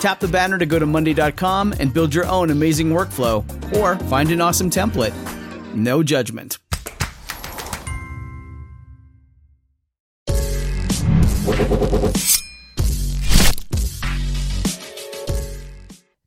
Tap the banner to go to Monday.com and build your own amazing workflow or find an awesome template. No judgment.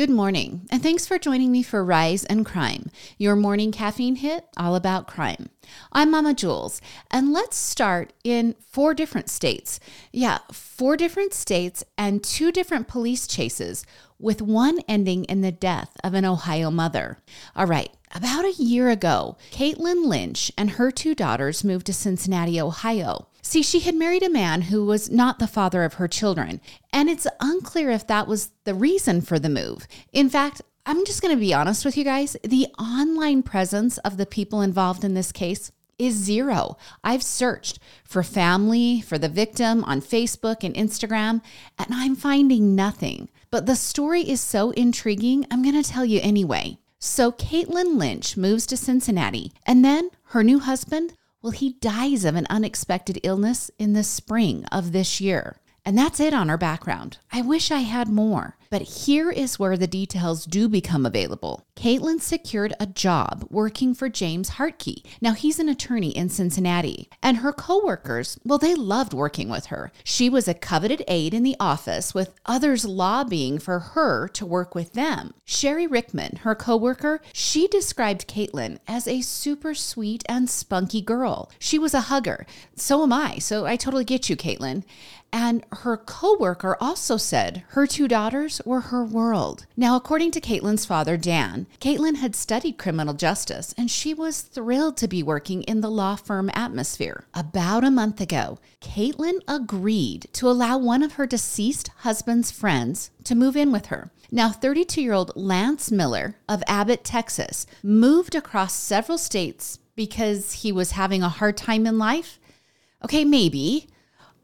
Good morning, and thanks for joining me for Rise and Crime, your morning caffeine hit all about crime. I'm Mama Jules, and let's start in four different states. Yeah, four different states and two different police chases, with one ending in the death of an Ohio mother. All right, about a year ago, Caitlin Lynch and her two daughters moved to Cincinnati, Ohio. See, she had married a man who was not the father of her children, and it's unclear if that was the reason for the move. In fact, I'm just going to be honest with you guys the online presence of the people involved in this case is zero. I've searched for family, for the victim on Facebook and Instagram, and I'm finding nothing. But the story is so intriguing, I'm going to tell you anyway. So, Caitlin Lynch moves to Cincinnati, and then her new husband, well, he dies of an unexpected illness in the spring of this year. And that's it on her background. I wish I had more. But here is where the details do become available. Caitlin secured a job working for James Hartke. Now, he's an attorney in Cincinnati. And her coworkers, well, they loved working with her. She was a coveted aide in the office, with others lobbying for her to work with them. Sherry Rickman, her coworker, she described Caitlin as a super sweet and spunky girl. She was a hugger. So am I. So I totally get you, Caitlin. And her coworker also said her two daughters were her world. Now, according to Caitlin's father, Dan, Caitlin had studied criminal justice and she was thrilled to be working in the law firm atmosphere. About a month ago, Caitlin agreed to allow one of her deceased husband's friends to move in with her. Now, 32 year old Lance Miller of Abbott, Texas, moved across several states because he was having a hard time in life. Okay, maybe.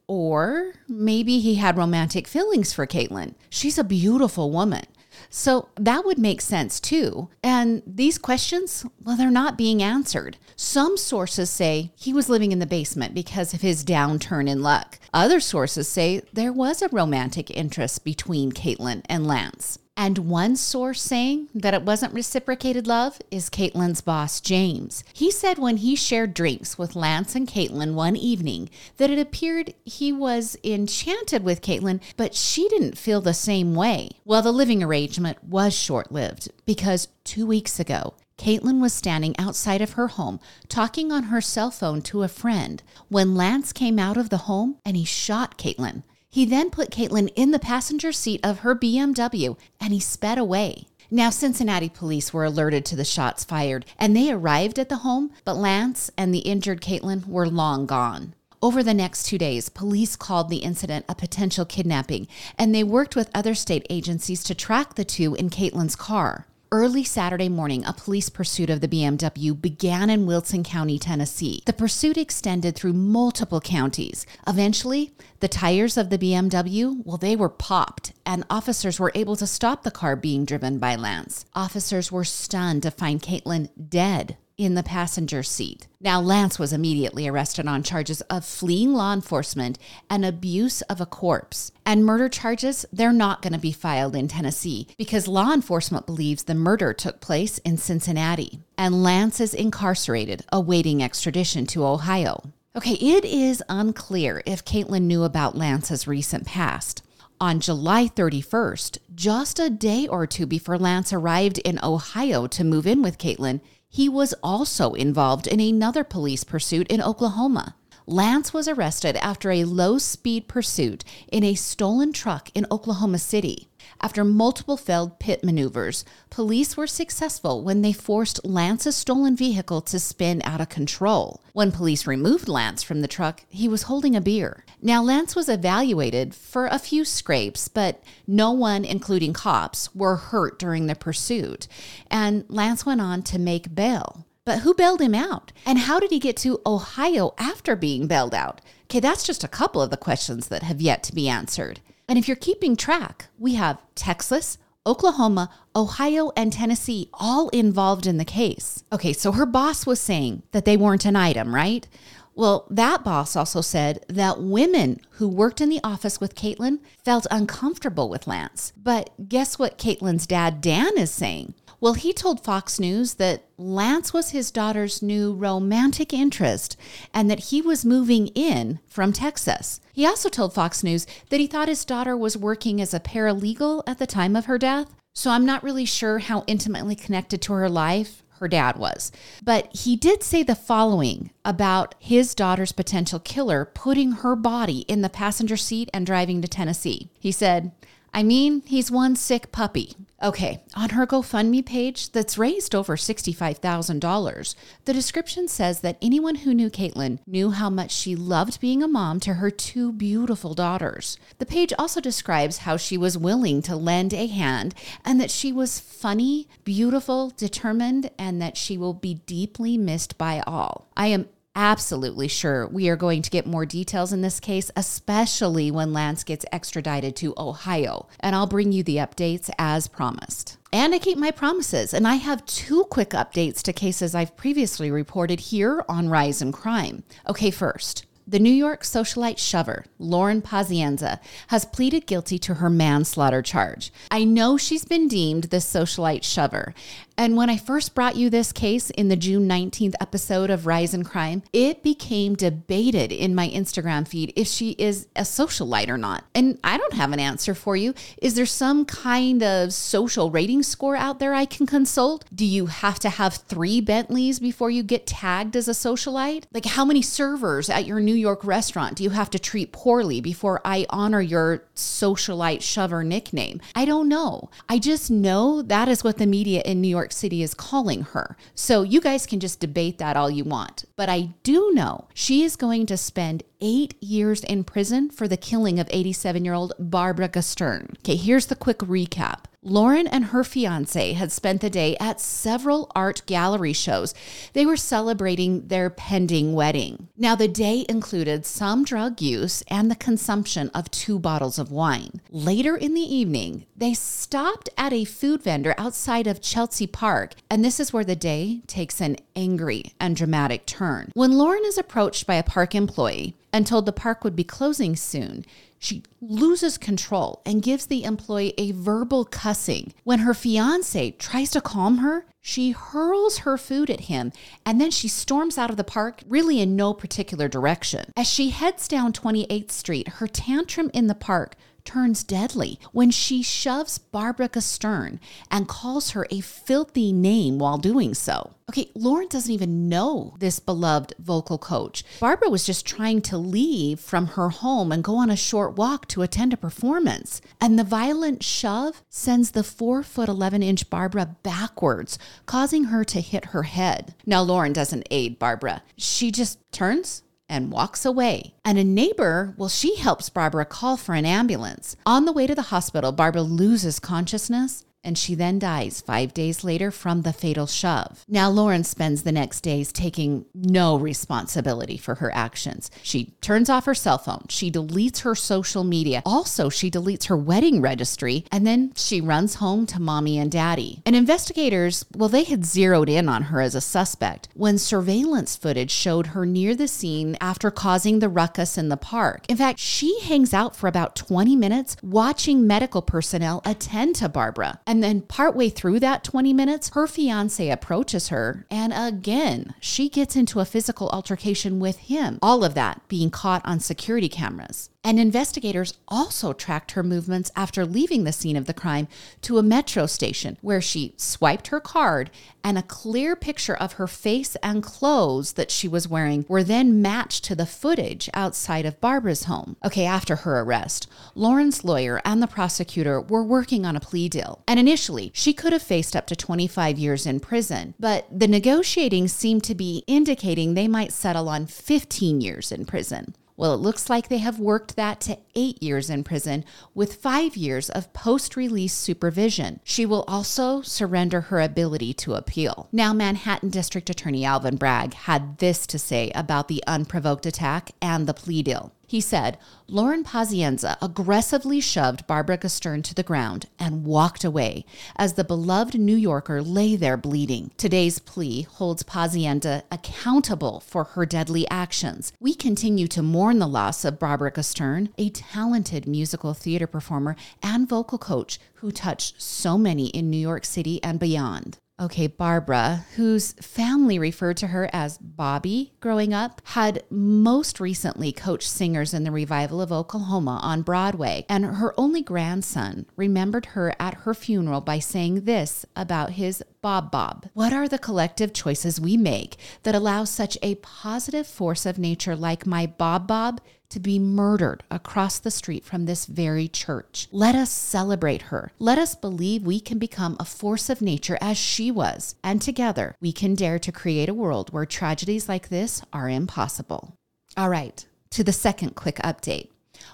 Or maybe he had romantic feelings for Caitlin. She's a beautiful woman. So that would make sense too. And these questions, well, they're not being answered. Some sources say he was living in the basement because of his downturn in luck. Other sources say there was a romantic interest between Caitlin and Lance. And one source saying that it wasn't reciprocated love is Caitlin's boss, James. He said when he shared drinks with Lance and Caitlin one evening that it appeared he was enchanted with Caitlin, but she didn't feel the same way. Well, the living arrangement was short lived because two weeks ago, Caitlin was standing outside of her home talking on her cell phone to a friend when Lance came out of the home and he shot Caitlin. He then put Caitlin in the passenger seat of her BMW and he sped away. Now, Cincinnati police were alerted to the shots fired and they arrived at the home, but Lance and the injured Caitlin were long gone. Over the next two days, police called the incident a potential kidnapping, and they worked with other state agencies to track the two in Caitlin's car. Early Saturday morning, a police pursuit of the BMW began in Wilson County, Tennessee. The pursuit extended through multiple counties. Eventually, the tires of the BMW, well, they were popped, and officers were able to stop the car being driven by Lance. Officers were stunned to find Caitlin dead in the passenger seat. Now, Lance was immediately arrested on charges of fleeing law enforcement and abuse of a corpse. And murder charges, they're not going to be filed in Tennessee because law enforcement believes the murder took place in Cincinnati. And Lance is incarcerated, awaiting extradition to Ohio. Okay, it is unclear if Caitlin knew about Lance's recent past. On July 31st, just a day or two before Lance arrived in Ohio to move in with Caitlin, he was also involved in another police pursuit in Oklahoma. Lance was arrested after a low speed pursuit in a stolen truck in Oklahoma City. After multiple failed pit maneuvers, police were successful when they forced Lance's stolen vehicle to spin out of control. When police removed Lance from the truck, he was holding a beer. Now, Lance was evaluated for a few scrapes, but no one, including cops, were hurt during the pursuit. And Lance went on to make bail. But who bailed him out? And how did he get to Ohio after being bailed out? Okay, that's just a couple of the questions that have yet to be answered. And if you're keeping track, we have Texas, Oklahoma, Ohio, and Tennessee all involved in the case. Okay, so her boss was saying that they weren't an item, right? Well, that boss also said that women who worked in the office with Caitlin felt uncomfortable with Lance. But guess what Caitlin's dad, Dan, is saying? Well, he told Fox News that Lance was his daughter's new romantic interest and that he was moving in from Texas. He also told Fox News that he thought his daughter was working as a paralegal at the time of her death. So I'm not really sure how intimately connected to her life her dad was. But he did say the following about his daughter's potential killer putting her body in the passenger seat and driving to Tennessee. He said, I mean, he's one sick puppy. Okay, on her GoFundMe page that's raised over $65,000, the description says that anyone who knew Caitlin knew how much she loved being a mom to her two beautiful daughters. The page also describes how she was willing to lend a hand and that she was funny, beautiful, determined, and that she will be deeply missed by all. I am absolutely sure we are going to get more details in this case, especially when Lance gets extradited to Ohio. And I'll bring you the updates as promised. And I keep my promises, and I have two quick updates to cases I've previously reported here on Rise and Crime. Okay, first. The New York socialite shover, Lauren Pazienza, has pleaded guilty to her manslaughter charge. I know she's been deemed the socialite shover, and when I first brought you this case in the June 19th episode of Rise and Crime, it became debated in my Instagram feed if she is a socialite or not. And I don't have an answer for you. Is there some kind of social rating score out there I can consult? Do you have to have three Bentleys before you get tagged as a socialite? Like, how many servers at your New York restaurant do you have to treat poorly before I honor your socialite shover nickname? I don't know. I just know that is what the media in New York York City is calling her. So you guys can just debate that all you want. But I do know she is going to spend eight years in prison for the killing of 87 year old Barbara Gustern. Okay, here's the quick recap. Lauren and her fiance had spent the day at several art gallery shows. They were celebrating their pending wedding. Now, the day included some drug use and the consumption of two bottles of wine. Later in the evening, they stopped at a food vendor outside of Chelsea Park, and this is where the day takes an angry and dramatic turn. When Lauren is approached by a park employee, and told the park would be closing soon, she loses control and gives the employee a verbal cussing. When her fiance tries to calm her, she hurls her food at him and then she storms out of the park, really in no particular direction. As she heads down 28th Street, her tantrum in the park turns deadly when she shoves Barbara Gustern and calls her a filthy name while doing so. Okay, Lauren doesn't even know this beloved vocal coach. Barbara was just trying to leave from her home and go on a short walk to attend a performance. And the violent shove sends the 4 foot 11 inch Barbara backwards, causing her to hit her head. Now, Lauren doesn't aid Barbara. She just turns, and walks away. And a neighbor, well, she helps Barbara call for an ambulance. On the way to the hospital, Barbara loses consciousness and she then dies five days later from the fatal shove. Now, Lauren spends the next days taking no responsibility for her actions. She turns off her cell phone, she deletes her social media, also, she deletes her wedding registry, and then she runs home to mommy and daddy. And investigators, well, they had zeroed in on her as a suspect when surveillance footage showed her near the scene after causing the ruckus in the park. In fact, she hangs out for about 20 minutes watching medical personnel attend to Barbara. And then partway through that 20 minutes, her fiance approaches her, and again, she gets into a physical altercation with him. All of that being caught on security cameras. And investigators also tracked her movements after leaving the scene of the crime to a metro station where she swiped her card and a clear picture of her face and clothes that she was wearing were then matched to the footage outside of Barbara's home. Okay, after her arrest, Lauren's lawyer and the prosecutor were working on a plea deal. And initially, she could have faced up to 25 years in prison, but the negotiating seemed to be indicating they might settle on 15 years in prison. Well, it looks like they have worked that to eight years in prison with five years of post release supervision. She will also surrender her ability to appeal. Now, Manhattan District Attorney Alvin Bragg had this to say about the unprovoked attack and the plea deal. He said, Lauren Pazienza aggressively shoved Barbara Gustern to the ground and walked away as the beloved New Yorker lay there bleeding. Today's plea holds Pazienza accountable for her deadly actions. We continue to mourn the loss of Barbara Gustern, a talented musical theater performer and vocal coach who touched so many in New York City and beyond. Okay, Barbara, whose family referred to her as Bobby growing up, had most recently coached singers in the revival of Oklahoma on Broadway. And her only grandson remembered her at her funeral by saying this about his Bob Bob. What are the collective choices we make that allow such a positive force of nature like my Bob Bob to be murdered across the street from this very church. Let us celebrate her. Let us believe we can become a force of nature as she was. And together, we can dare to create a world where tragedies like this are impossible. All right, to the second quick update.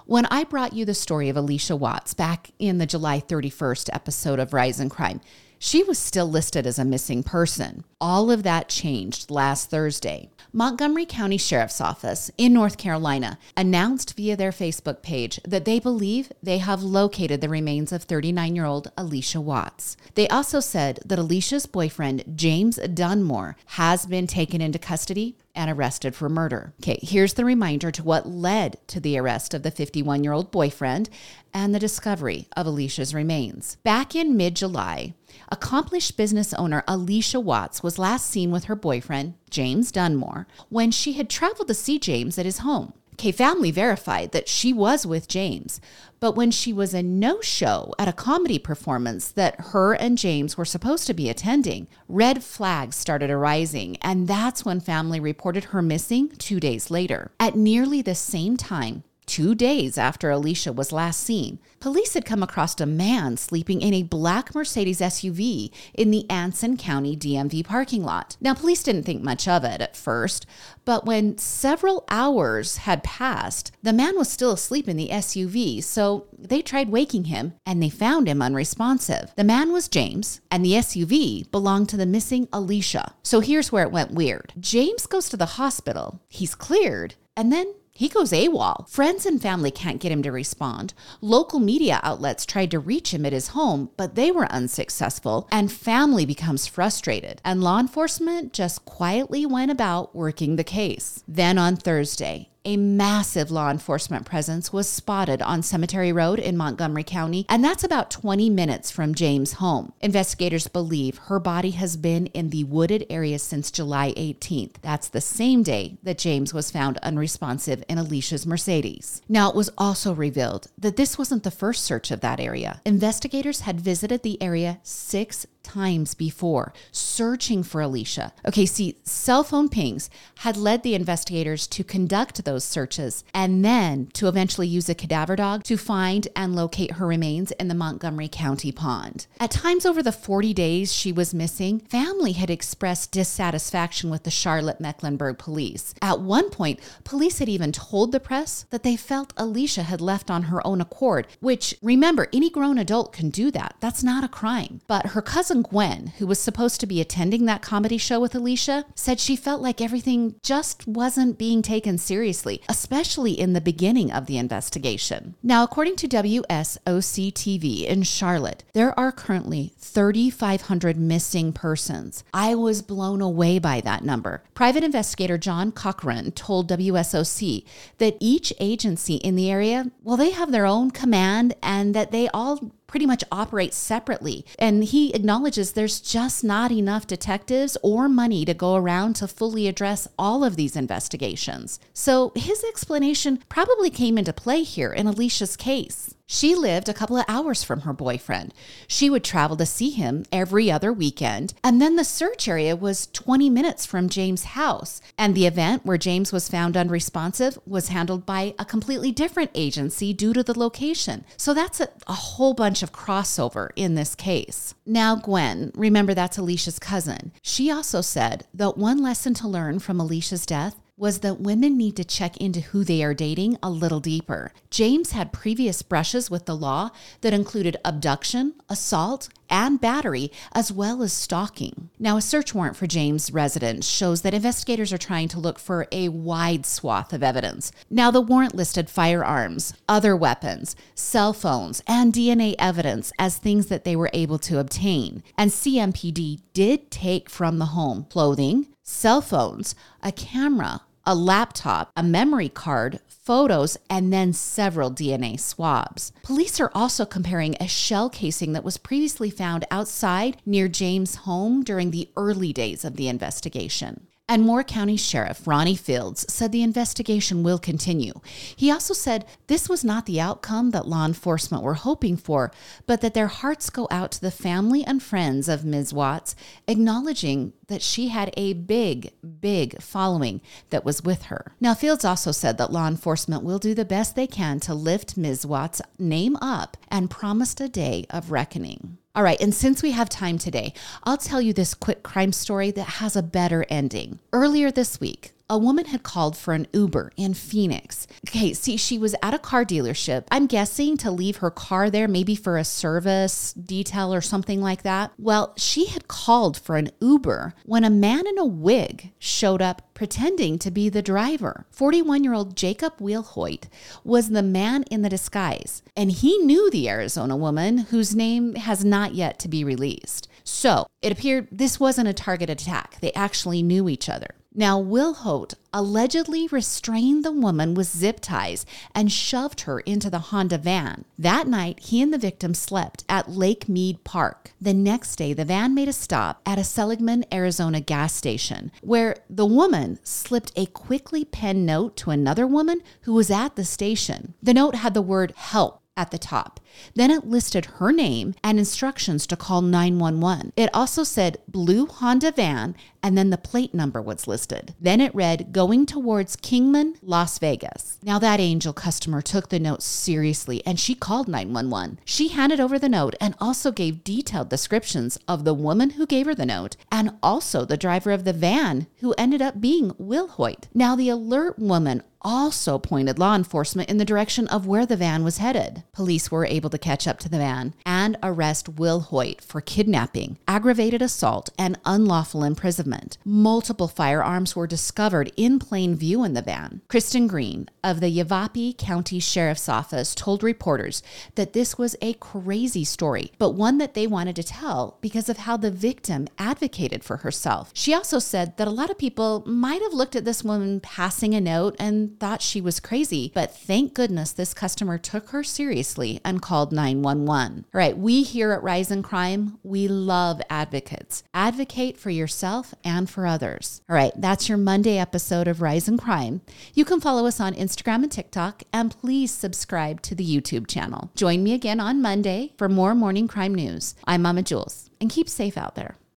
When I brought you the story of Allisha Watts back in the July 31st episode of Rise and Crime, she was still listed as a missing person. All of that changed last Thursday. Montgomery County Sheriff's Office in North Carolina announced via their Facebook page that they believe they have located the remains of 39 year old Allisha Watts. They also said that Allisha's boyfriend, James Dunmore, has been taken into custody and arrested for murder. Okay, here's the reminder to what led to the arrest of the 51 year old boyfriend and the discovery of Allisha's remains. Back in mid July, accomplished business owner Allisha Watts was last seen with her boyfriend, James Dunmore, when she had traveled to see James at his home. K family verified that she was with James, but when she was a no show at a comedy performance that her and James were supposed to be attending, red flags started arising, and that's when family reported her missing two days later. At nearly the same time, Two days after Allisha was last seen, police had come across a man sleeping in a black Mercedes SUV in the Anson County DMV parking lot. Now, police didn't think much of it at first, but when several hours had passed, the man was still asleep in the SUV, so they tried waking him and they found him unresponsive. The man was James, and the SUV belonged to the missing Allisha. So here's where it went weird James goes to the hospital, he's cleared, and then he goes AWOL. Friends and family can't get him to respond. Local media outlets tried to reach him at his home, but they were unsuccessful, and family becomes frustrated. And law enforcement just quietly went about working the case. Then on Thursday, a massive law enforcement presence was spotted on Cemetery Road in Montgomery County, and that's about 20 minutes from James' home. Investigators believe her body has been in the wooded area since July 18th. That's the same day that James was found unresponsive in Allisha's Mercedes. Now, it was also revealed that this wasn't the first search of that area. Investigators had visited the area six times before, searching for Allisha. Okay, see, cell phone pings had led the investigators to conduct those searches and then to eventually use a cadaver dog to find and locate her remains in the Montgomery County pond. At times over the 40 days she was missing, family had expressed dissatisfaction with the Charlotte Mecklenburg police. At one point, police had even told the press that they felt Allisha had left on her own accord, which remember, any grown adult can do that. That's not a crime. But her cousin Gwen, who was supposed to be attending that comedy show with Allisha, said she felt like everything just wasn't being taken seriously, especially in the beginning of the investigation. Now, according to WSOC TV in Charlotte, there are currently 3,500 missing persons. I was blown away by that number. Private investigator John Cochran told WSOC that each agency in the area, well, they have their own command and that they all pretty much operate separately. And he acknowledges there's just not enough detectives or money to go around to fully address all of these investigations. So his explanation probably came into play here in Allisha's case. She lived a couple of hours from her boyfriend. She would travel to see him every other weekend. And then the search area was 20 minutes from James' house. And the event where James was found unresponsive was handled by a completely different agency due to the location. So that's a, a whole bunch of crossover in this case. Now, Gwen, remember that's Allisha's cousin. She also said that one lesson to learn from Allisha's death was that women need to check into who they are dating a little deeper. James had previous brushes with the law that included abduction, assault, and battery, as well as stalking. Now, a search warrant for James' residence shows that investigators are trying to look for a wide swath of evidence. Now, the warrant listed firearms, other weapons, cell phones, and DNA evidence as things that they were able to obtain. And CMPD did take from the home clothing, cell phones, a camera, a laptop, a memory card, photos, and then several DNA swabs. Police are also comparing a shell casing that was previously found outside near James' home during the early days of the investigation. And Moore County Sheriff Ronnie Fields said the investigation will continue. He also said this was not the outcome that law enforcement were hoping for, but that their hearts go out to the family and friends of Ms. Watts, acknowledging that she had a big, big following that was with her. Now, Fields also said that law enforcement will do the best they can to lift Ms. Watts' name up and promised a day of reckoning. All right, and since we have time today, I'll tell you this quick crime story that has a better ending. Earlier this week, a woman had called for an Uber in Phoenix. Okay, see, she was at a car dealership, I'm guessing to leave her car there, maybe for a service detail or something like that. Well, she had called for an Uber when a man in a wig showed up pretending to be the driver. 41 year old Jacob Wilhoit was the man in the disguise, and he knew the Arizona woman whose name has not yet to be released. So it appeared this wasn't a targeted attack, they actually knew each other. Now, Wilhoit allegedly restrained the woman with zip ties and shoved her into the Honda van. That night, he and the victim slept at Lake Mead Park. The next day, the van made a stop at a Seligman, Arizona gas station, where the woman slipped a quickly penned note to another woman who was at the station. The note had the word help at the top. Then it listed her name and instructions to call 911. It also said blue Honda van and then the plate number was listed. Then it read going towards Kingman, Las Vegas. Now that angel customer took the note seriously and she called 911. She handed over the note and also gave detailed descriptions of the woman who gave her the note and also the driver of the van who ended up being Wilhoit. Now the alert woman also pointed law enforcement in the direction of where the van was headed. Police were able to catch up to the van and arrest Wilhoit for kidnapping, aggravated assault, and unlawful imprisonment. Multiple firearms were discovered in plain view in the van. Kristen Green of the Yavapai County Sheriff's Office told reporters that this was a crazy story, but one that they wanted to tell because of how the victim advocated for herself. She also said that a lot of people might have looked at this woman passing a note and thought she was crazy, but thank goodness this customer took her seriously and called 911. All right, we here at Rise and Crime, we love advocates. Advocate for yourself and for others. All right, that's your Monday episode of Rise and Crime. You can follow us on Instagram and TikTok, and please subscribe to the YouTube channel. Join me again on Monday for more morning crime news. I'm Mama Jules, and keep safe out there.